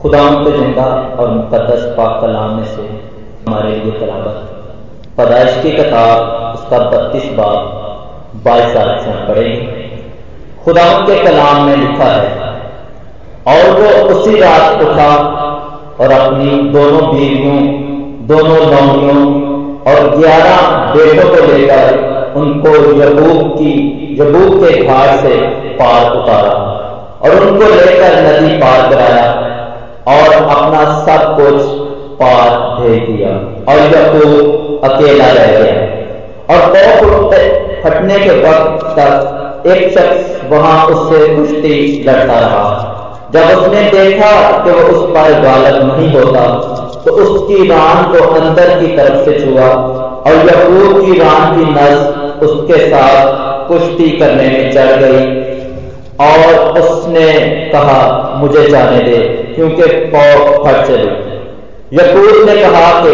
खुदा के ज़िंदा और मुकदस पाक कलाम में से हमारे लिए तलावत पैदाइश की किताब, उसका बत्तीस बाब, बाईस साल से हम पढ़ेंगे। खुदा के कलाम में लिखा है, और वो उसी रात उठा और अपनी दोनों बीवियों, दोनों लौंगियों और ग्यारह बेटों को लेकर उनको यबूब की, यबूब के घाट से पार उतारा और उनको लेकर नदी पार कराया। और अपना सब कुछ पार भेज दिया। और यकूब अकेला रह गया, और फटने के वक्त तक एक शख्स वहाँ उससे कुश्ती लड़ता रहा। जब उसने देखा कि वो उस पर गालत नहीं होता तो उसकी रान को अंदर की तरफ़ से छुआ, और यकूब की रान की नस उसके साथ कुश्ती करने में चढ़ गई। और उसने कहा, मुझे जाने दे, क्योंकि पौ फट ने कहा कि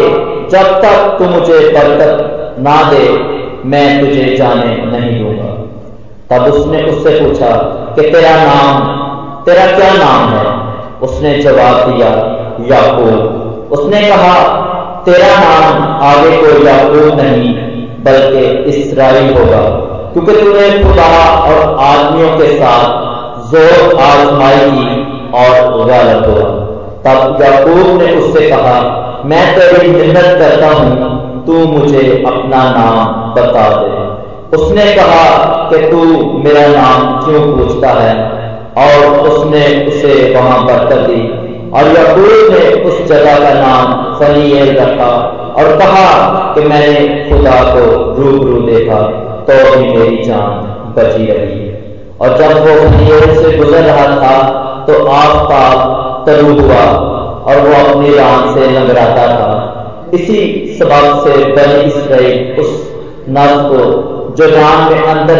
जब तक तू मुझे बरकत ना दे, मैं तुझे जाने नहीं दूँगा। तब उसने उससे पूछा कि, तेरा नाम, तेरा क्या नाम है? उसने जवाब दिया, याकूब। उसने कहा, तेरा नाम आगे को याकूब नहीं, बल्कि इसराइल होगा। क्योंकि तूने खुदा और आदमियों के साथ ज़ोर आजमाई की और गलत हुआ। तब याकूब ने उससे कहा, मैं तेरी मिन्नत करता हूँ, तू मुझे अपना नाम बता दे। उसने कहा कि तू मेरा नाम क्यों पूछता है? और उसने उसे वहाँ बरकत दी। और यकूब ने उस जगह का नाम फनील रखा और कहा कि मैंने खुदा को रूबरू देखा। तो भी मेरी जान बची रही। और जब वो फनील से गुजर रहा था तो आफ्ताब तलू हुआ और वो अपनी रान से लंगड़ाता था। इसी सबब से बनी इसराइल उस नस को, जो रान में अंदर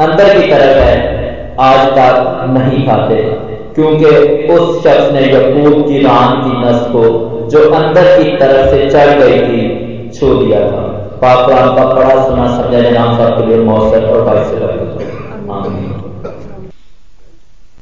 अंदर की तरफ़ है, आज तक नहीं खाते। क्योंकि उस शख्स ने यकूब की रान की नस को, जो अंदर की तरफ़ से चढ़ गई थी, छू दिया था। पाक का पढ़ा सुना समझा नाम सबके लिए मौसर और आमीन